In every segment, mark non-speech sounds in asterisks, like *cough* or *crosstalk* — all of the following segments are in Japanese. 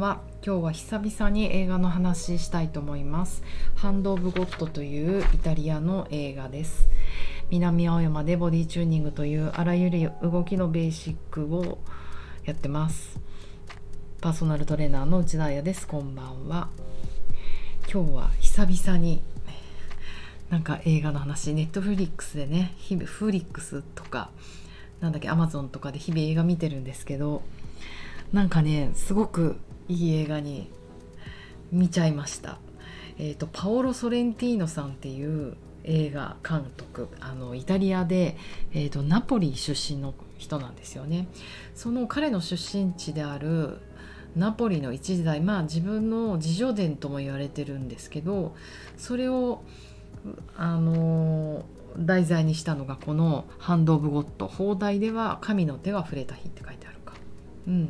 んは今日は久々に映画の話したいと思います。ハンド・オブ・ゴッドというイタリアの映画です。南青山でボディチューニングというあらゆる動きのベーシックをやってます。パーソナルトレーナーの内田彩です。こんばんは。今日は久々になんか映画の話ネットフリックスでね日々フリックスとかなんだっけアマゾンとかで日々映画見てるんですけどなんかねすごくいい映画に見ちゃいました。えーと、パオロ・ソレンティーノさんっていう映画監督あのイタリアで、えーと、ナポリ出身の人なんですよね。その彼の出身地であるナポリの一時代まあ自分の自叙伝とも言われてるんですけどそれをあの題材にしたのがこの「ハンド・オブ・ゴッド」放題では「神の手が触れた日」って書いてあるか。うん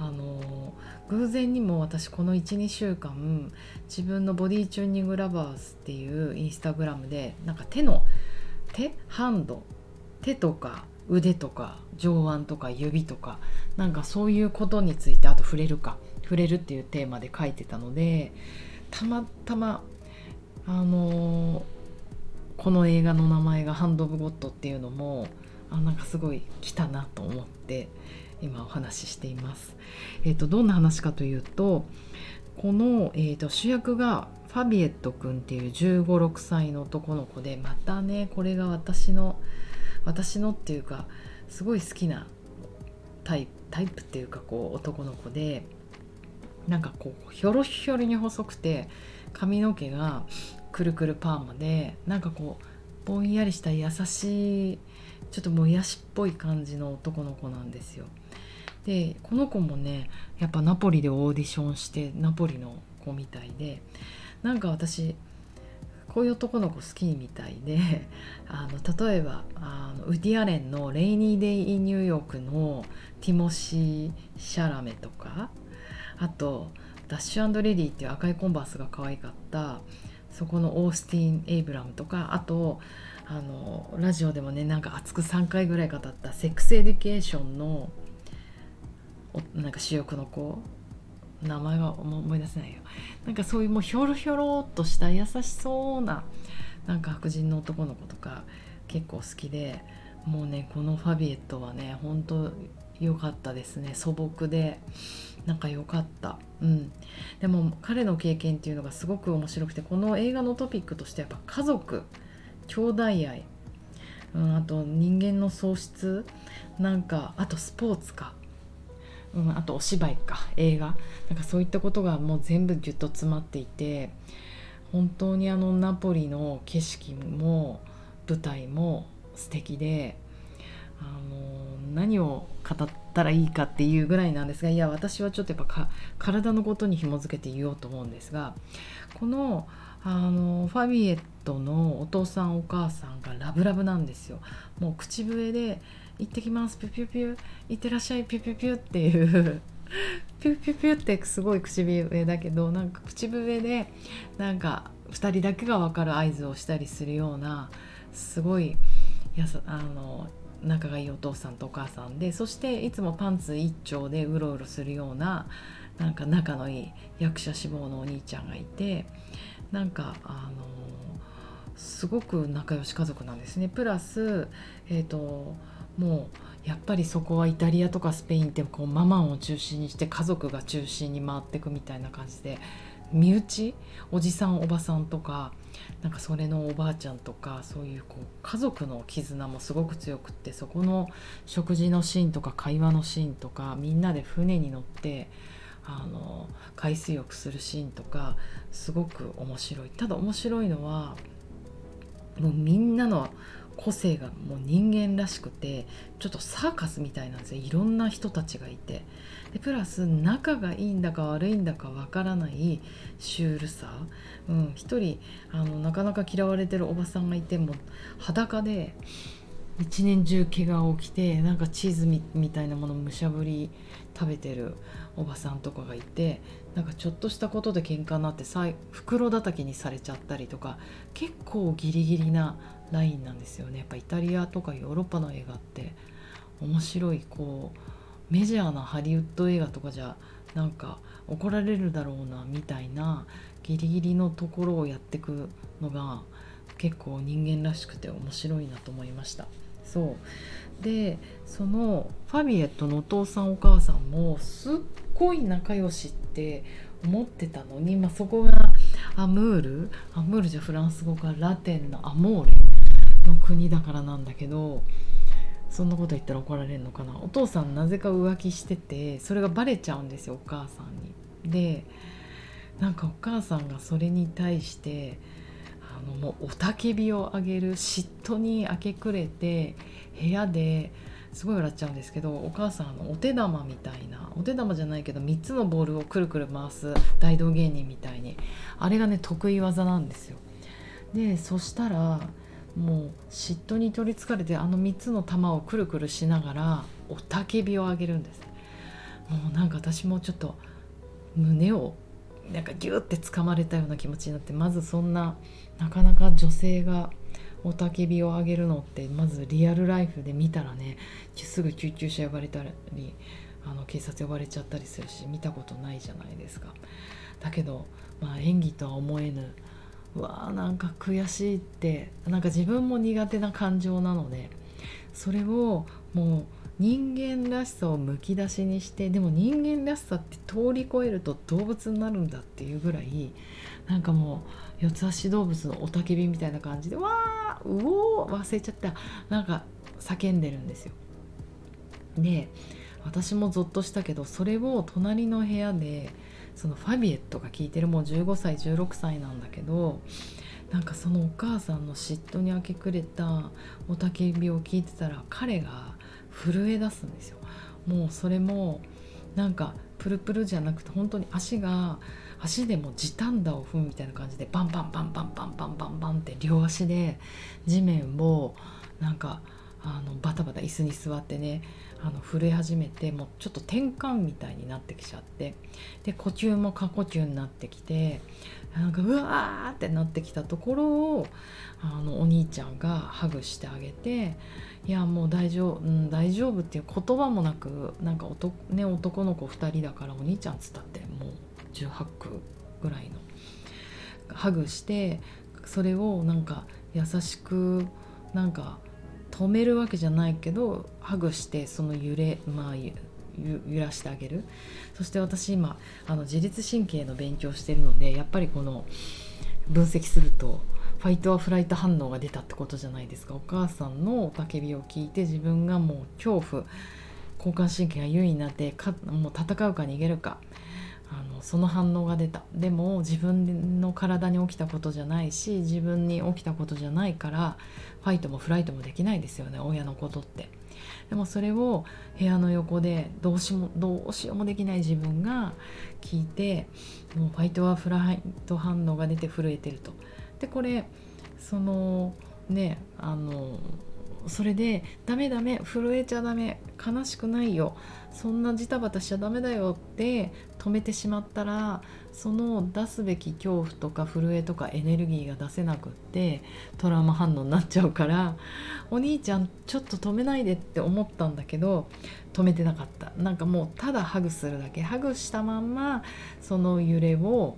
あの偶然にも私この12週間自分のボディチューニングラバーズっていうインスタグラムでなんか手の手ハンド手とか腕とか上腕とか指とかなんかそういうことについてあと触れるか触れるっていうテーマで書いてたのでたまたまあの、この映画の名前が「ハンド・オブ・ゴッド」っていうのもあなんかすごい来たなと思って今お話ししています。えーと、どんな話かというとこの、えーと、主役がファビエット君っていう1 5 6歳の男の子でまたねこれが私の私のっていうかすごい好きなタイプタイプっていうかこう男の子でなんかこうひょろひょろに細くて髪の毛がくるくるパーマでなんかこうぼんやりした優しいちょっともやしっぽい感じの男の子なんですよ。でこの子もねやっぱナポリでオーディションしてナポリの子みたいでなんか私こういう男の子好きみたいで *laughs* あの例えばあのウディアレンの「レイニー・デイ・イン・ニューヨーク」のティモシー・シャラメとかあとダッシュ&リリーっていう赤いコンバースが可愛かったそこのオースティン・エイブラムスとかあとあのラジオでもねなんか熱く3回ぐらい語ったセックスエデュケーションのなんか主役の子。名前が思い出せないよ。なんかそういうもうひょろひょろっとした優しそうななんか白人の男の子とか結構好きでもうねこのファビエットはね本当良かったですね。素朴でなんか良かった。うん。でも彼の経験っていうのがすごく面白くてこの映画のトピックとしてやっぱ家族兄弟愛、うん、あと人間の喪失。なんかあとスポーツか。うん、あとお芝居か映画。なんかそういったことがもう全部ぎゅっと詰まっていて本当にあのナポリの景色も舞台も素敵であの何を語ったらいいかっていうぐらいなんですがいや私はちょっとやっぱ体のことに紐づけて言おうと思うんですがこのあのファビエットのお父さんお母さんがラブラブなんですよ。もう口笛で行ってきます。ピュピュピュ。行ってらっしゃい。ピュピュピュっていう。ピュピュピュってすごい口笛だけどなんか口笛でなんか2人だけが分かる合図をしたりするようなすごいやさあの仲がいいお父さんとお母さんでそしていつもパンツ一丁でうろうろするようななんか仲のいい役者志望のお兄ちゃんがいてなんかあのすごく仲良し家族なんですね。プラスえっ、ー、ともうやっぱりそこはイタリアとかスペインってこうママンを中心にして家族が中心に回っていくみたいな感じで身内おじさんおばさんとかなんかそれのおばあちゃんとかそういうこう家族の絆もすごく強くってそこの食事のシーンとか会話のシーンとかみんなで船に乗ってあの海水浴するシーンとかすごく面白い。ただ面白いのはもうみんなの個性がもう人間らしくてちょっとサーカスみたいなんですよ。いろんな人たちがいて。でプラス仲がいいんだか悪いんだかわからないシュールさ、うん、一人あのなかなか嫌われてるおばさんがいても裸で一年中怪我起きてなんかチーズみたいなものむしゃぶり食べてるおばさんとかがいてなんかちょっとしたことで喧嘩になって袋叩きにされちゃったりとか結構ギリギリなラインなんですよね。やっぱイタリアとかヨーロッパの映画って面白いこうメジャーなハリウッド映画とかじゃなんか怒られるだろうなみたいなギリギリのところをやってくのが結構人間らしくて面白いなと思いました。そう。でそのファビエットのお父さんお母さんもすっごい仲良しって思ってたのに、まあ、そこがアムール？アムールじゃフランス語かラテンのアモーレ。の国だからなんだけどそんなこと言ったら怒られるのかなお父さんなぜか浮気しててそれがバレちゃうんですよお母さんに。でなんかお母さんがそれに対してあのもう雄たけびを上げる嫉妬に明け暮れて部屋ですごい笑っちゃうんですけどお母さんのお手玉みたいなお手玉じゃないけど3つのボールをくるくる回す大道芸人みたいにあれがね得意技なんですよ。でそしたらもう嫉妬に取りつかれてあの3つの玉をくるくるしながら雄たけびを上げるんですもうなんか私もちょっと胸をなんかギュッて掴まれたような気持ちになってまずそんななかなか女性が雄たけびを上げるのってまずリアルライフで見たらねすぐ救急車呼ばれたりあの警察呼ばれちゃったりするし見たことないじゃないですか。だけど、まあ、演技とは思えぬわーなんか悔しいってなんか自分も苦手な感情なのでそれをもう人間らしさをむき出しにしてでも人間らしさって通り越えると動物になるんだっていうぐらいなんかもう四つ足動物の雄たけびみたいな感じでわーうおー忘れちゃったなんか叫んでるんですよ。で私もゾッとしたけどそれを隣の部屋でそのファビエットが聞いてるもう15歳16歳なんだけどなんかそのお母さんの嫉妬に明け暮れた雄たけびを聞いてたら彼が震え出すんですよ。もうそれもなんかプルプルじゃなくて本当に足が足でも地毯打を踏むみたいな感じでバンバンバンバンバンバンバンバンって両足で地面をなんかあのバタバタ椅子に座ってねあの震え始めてもうちょっと転換みたいになってきちゃってで呼吸も過呼吸になってきてなんかうわーってなってきたところをあのお兄ちゃんがハグしてあげて「いやもう大丈夫、うん、大丈夫」っていう言葉もなくなんか男,、ね、男の子2人だからお兄ちゃんっつったってもう18区ぐらいのハグしてそれをなんか優しくなんか止めるわけじゃないけどハグしてその揺れまあ揺らしてあげる。そして私今あの自律神経の勉強してるのでやっぱりこの分析するとファイトアフライト反応が出たってことじゃないですか。お母さんの雄たけびを聞いて自分がもう恐怖交感神経が優位になってかもう戦うか逃げるかあのその反応が出た。でも自分の体に起きたことじゃないし自分に起きたことじゃないからファイトもフライトもできないですよね親のことって。でもそれを部屋の横でどうしもどうしようもできない自分が聞いてもうファイトはフライト反応が出て震えてると。でこれそのねあのそれで「ダメダメ震えちゃダメ悲しくないよ。そんなジタバタしちゃダメだよ」って止めてしまったらその出すべき恐怖とか震えとかエネルギーが出せなくってトラウマ反応になっちゃうからお兄ちゃんちょっと止めないでって思ったんだけど止めてなかった。なんかもうただハグするだけ。ハグしたまんまその揺れを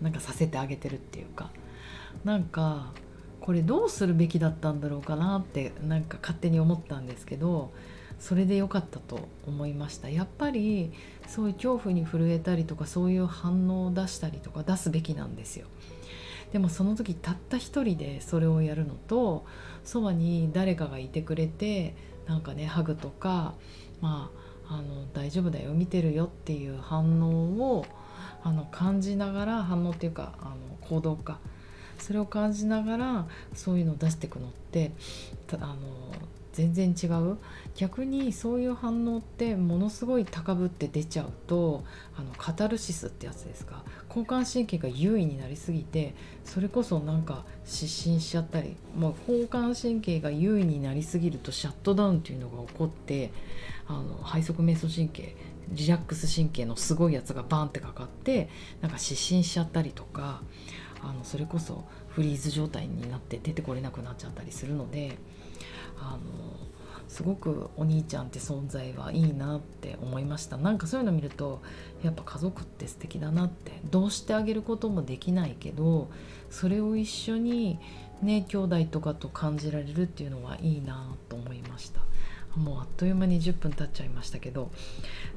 なんかさせてあげてるっていうか。なんかこれどうするべきだったんだろうかなってなんか勝手に思ったんですけどそれで良かったと思いました。やっぱりそういう恐怖に震えたりとかそういう反応を出したりとか出すべきなんですよ。でもその時たった一人でそれをやるのとそばに誰かがいてくれてなんかねハグとかまああの大丈夫だよ見てるよっていう反応をあの感じながら反応っていうかあの行動か。それを感じながらそういうのを出していくのってあの全然違う？逆にそういう反応ってものすごい高ぶって出ちゃうとあのカタルシスってやつですか？交感神経が優位になりすぎてそれこそなんか失神しちゃったり、まあ、交感神経が優位になりすぎるとシャットダウンっていうのが起こってあの背側瞑想神経リラックス神経のすごいやつがバンってかかってなんか失神しちゃったりとかあのそれこそフリーズ状態になって出てこれなくなっちゃったりするのであのすごくお兄ちゃんって存在はいいなって思いました。なんかそういうの見るとやっぱ家族って素敵だなってどうしてあげることもできないけどそれを一緒にね兄弟とかと感じられるっていうのはいいなと思いました。もうあっという間に10分経っちゃいましたけど。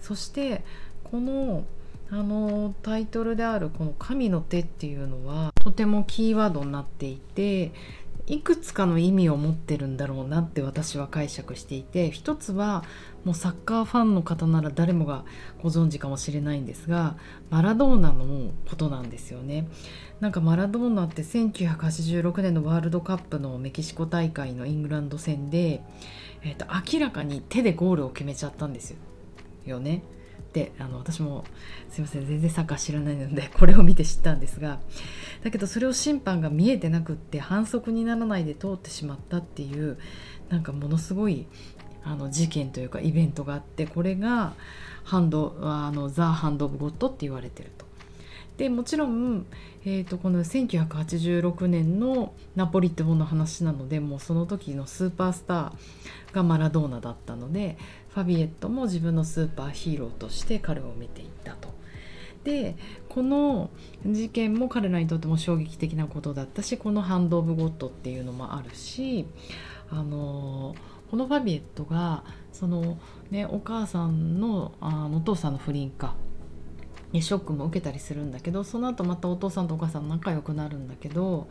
そしてこのあのタイトルであるこの「神の手」っていうのはとてもキーワードになっていていくつかの意味を持ってるんだろうなって私は解釈していて一つはもうサッカーファンの方なら誰もがご存知かもしれないんですがマラドーナのことなんですよね。なんかマラドーナって1986年のワールドカップのメキシコ大会のイングランド戦で、えーと、明らかに手でゴールを決めちゃったんですよね。であの私もすいません全然サッカー知らないので *laughs* これを見て知ったんですがだけどそれを審判が見えてなくって反則にならないで通ってしまったっていうなんかものすごいあの事件というかイベントがあってこれがハンドあのザ・ハンド・オブ・ゴッドって言われてると。でもちろん、えーと、この1986年のナポリ島の話なのでもうその時のスーパースターがマラドーナだったのでファビエットも自分のスーパーヒーローとして彼を見ていたと。でこの事件も彼らにとっても衝撃的なことだったしこのハンド・オブ・ゴッドっていうのもあるしあのこのファビエットがその、ね、お母さんのあのお父さんの不倫かショックも受けたりするんだけどその後またお父さんとお母さん仲良くなるんだけど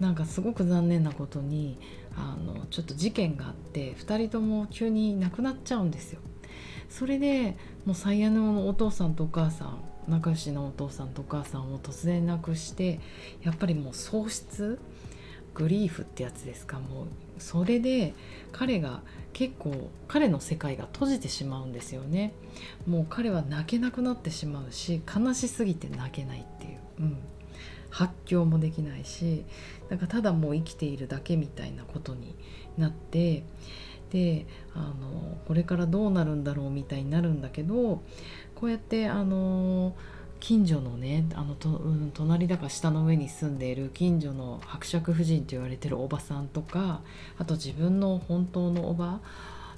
なんかすごく残念なことにあのちょっと事件があって2人とも急に亡くなっちゃうんですよ。それでもう最悪のお父さんとお母さん仲良しのお父さんとお母さんを突然亡くしてやっぱりもう喪失グリーフってやつですか？もうそれで彼が結構彼の世界が閉じてしまうんですよね。もう彼は泣けなくなってしまうし悲しすぎて泣けないっていう、うん、発狂もできないしなんかただもう生きているだけみたいなことになってであのこれからどうなるんだろうみたいになるんだけどこうやってあの近所のねあのと、うん、隣だか下の上に住んでいる近所の伯爵夫人と言われてるおばさんとかあと自分の本当のおば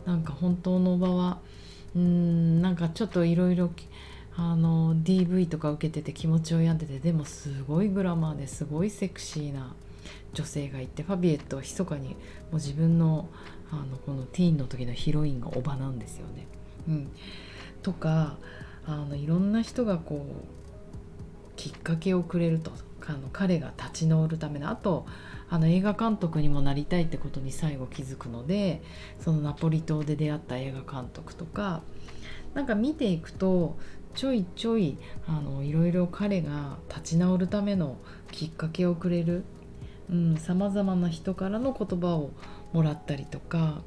なんか本当のおばはうんなんかちょっといろいろあの DV とか受けてて気持ちを病んでてでもすごいグラマーですごいセクシーな女性がいてファビエットは密かにもう自分のあのこのティーンの時のヒロインがおばなんですよね。うん、とかあのいろんな人がこうきっかけをくれるとあの彼が立ち直るためのあとあの映画監督にもなりたいってことに最後気づくのでそのナポリ島で出会った映画監督とかなんか見ていくとちょいちょいあのいろいろ彼が立ち直るためのきっかけをくれるさまざまな人からの言葉をもらったりとか。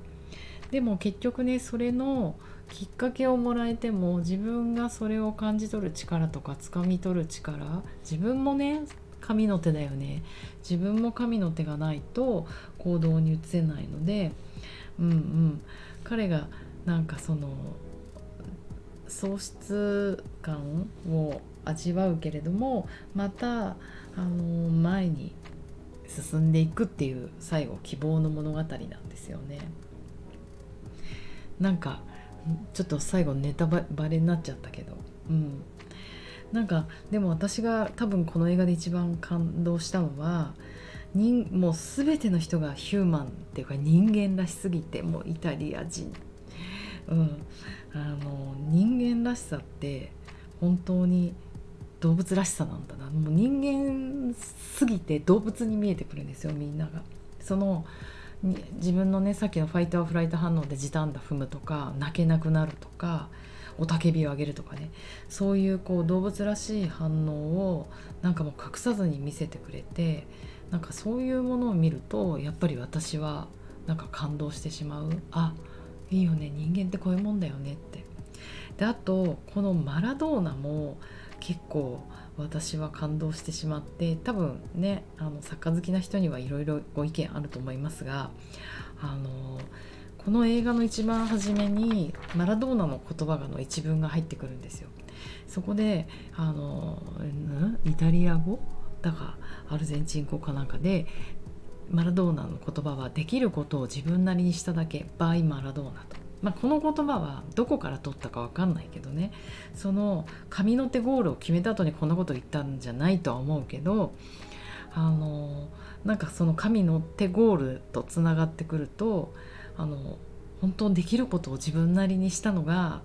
でも結局ねそれのきっかけをもらえても自分がそれを感じ取る力とか掴み取る力自分もね神の手だよね。自分も神の手がないと行動に移せないのでうんうん。彼がなんかその喪失感を味わうけれどもまたあの前に進んでいくっていう最後希望の物語なんですよね。なんかちょっと最後ネタバレになっちゃったけど、うん、なんかでも私が多分この映画で一番感動したのは人もう全ての人がヒューマンっていうか人間らしすぎてもうイタリア人、うん、あの人間らしさって本当に動物らしさなんだな。もう人間すぎて動物に見えてくるんですよみんなが。その自分のねさっきのファイトアフライト反応で時短だ踏むとか泣けなくなるとか雄たけびを上げるとかね。そういうこう動物らしい反応をなんかもう隠さずに見せてくれてなんかそういうものを見るとやっぱり私はなんか感動してしまう。あいいよね人間ってこういうもんだよねって。であとこのマラドーナも結構私は感動してしまって多分ねあの作家好きな人にはいろいろご意見あると思いますがあのこの映画の一番初めにマラドーナの言葉がの一文が入ってくるんですよ。そこであのイタリア語？だかアルゼンチン語かなんかでマラドーナの言葉はできることを自分なりにしただけ。バイマラドーナと、まあ、この言葉はどこから取ったか分かんないけどね。その神の手ゴールを決めた後にこんなこと言ったんじゃないとは思うけどあのなんかその神の手ゴールとつながってくるとあの本当にできることを自分なりにしたのが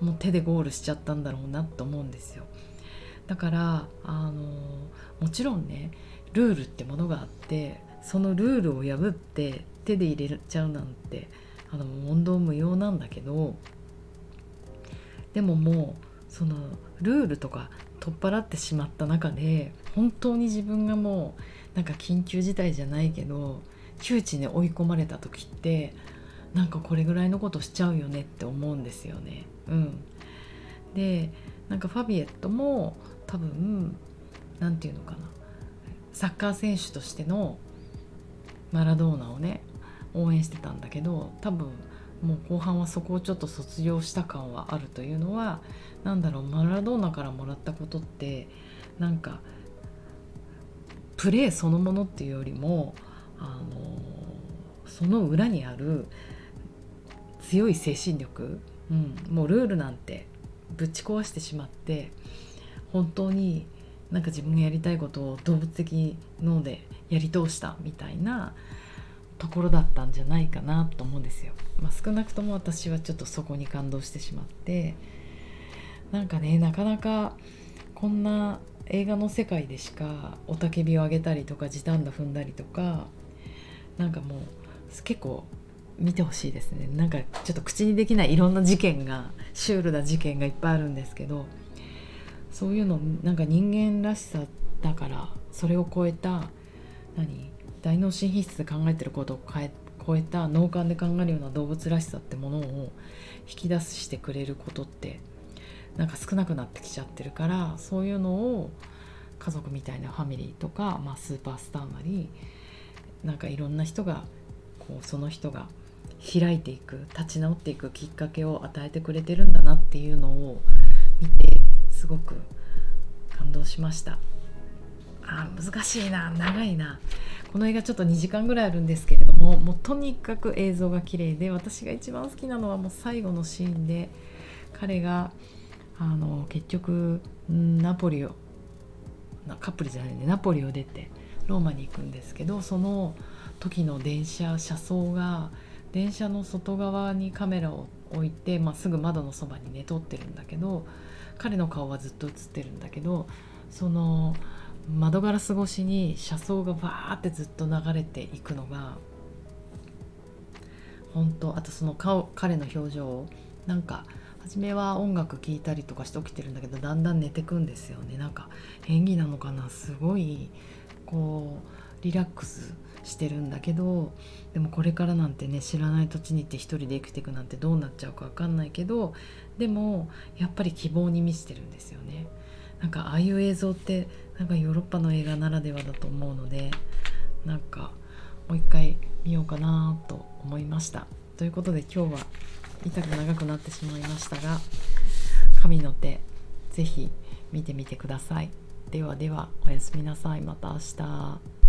もう手でゴールしちゃったんだろうなと思うんですよ。だからあのもちろんねルールってものがあってそのルールを破って手で入れちゃうなんてあの問答無用なんだけどでももうそのルールとか取っ払ってしまった中で本当に自分がもうなんか緊急事態じゃないけど窮地に追い込まれた時ってなんかこれぐらいのことしちゃうよねって思うんですよね。うん、でなんかファビエットも多分何て言うのかなサッカー選手としてのマラドーナをね応援してたんだけど多分もう後半はそこをちょっと卒業した感はあるというのは何だろうマラドーナからもらったことってなんかプレーそのものっていうよりもあのその裏にある強い精神力、うん、もうルールなんてぶち壊してしまって本当になんか自分がやりたいことを動物的脳でやり通したみたいなところだったんじゃないかなと思うんですよ。まあ、少なくとも私はちょっとそこに感動してしまってなんかねなかなかこんな映画の世界でしか雄たけびを上げたりとか時短だ踏んだりとかなんかもう結構見てほしいですねなんかちょっと口にできないいろんな事件がシュールな事件がいっぱいあるんですけどそういうのなんか人間らしさだからそれを超えた何？大脳神秘質で考えてることを変え超えた脳幹で考えるような動物らしさってものを引き出してくれることってなんか少なくなってきちゃってるからそういうのを家族みたいなファミリーとか、まあ、スーパースターなりなんかいろんな人がこうその人が開いていく立ち直っていくきっかけを与えてくれてるんだなっていうのを見てすごく感動しました。あ難しいな。長いな。この映画ちょっと2時間ぐらいあるんですけれどももうとにかく映像が綺麗で私が一番好きなのはもう最後のシーンで彼があの結局ナポリをカップルじゃないね。ナポリを出てローマに行くんですけどその時の電車車窓が電車の外側にカメラを置いて、まあ、すぐ窓のそばにね撮ってるんだけど彼の顔はずっと映ってるんだけどその窓ガラス越しに車窓がバーってずっと流れていくのが本当あとその顔彼の表情をなんか初めは音楽聴いたりとかして起きてるんだけどだんだん寝てくんですよね。なんか演技なのかな？すごいこうリラックスしてるんだけどでもこれからなんてね知らない土地に行って一人で生きていくなんてどうなっちゃうか分かんないけどでもやっぱり希望に満ちてるんですよね。なんかああいう映像ってなんかヨーロッパの映画ならではだと思うのでなんかもう一回見ようかなと思いました。ということで今日は痛く長くなってしまいましたが神の手是非見てみてください。ではではおやすみなさいまた明日。